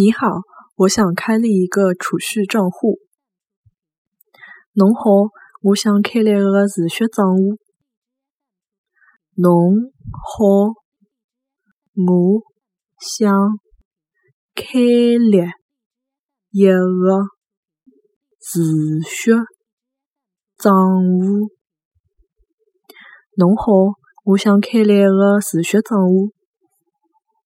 你好，我想开立一个储蓄账户。侬好，我想开立个储蓄账户。侬好，我想开立一个储蓄账户。侬好，我想开立一个储蓄账户。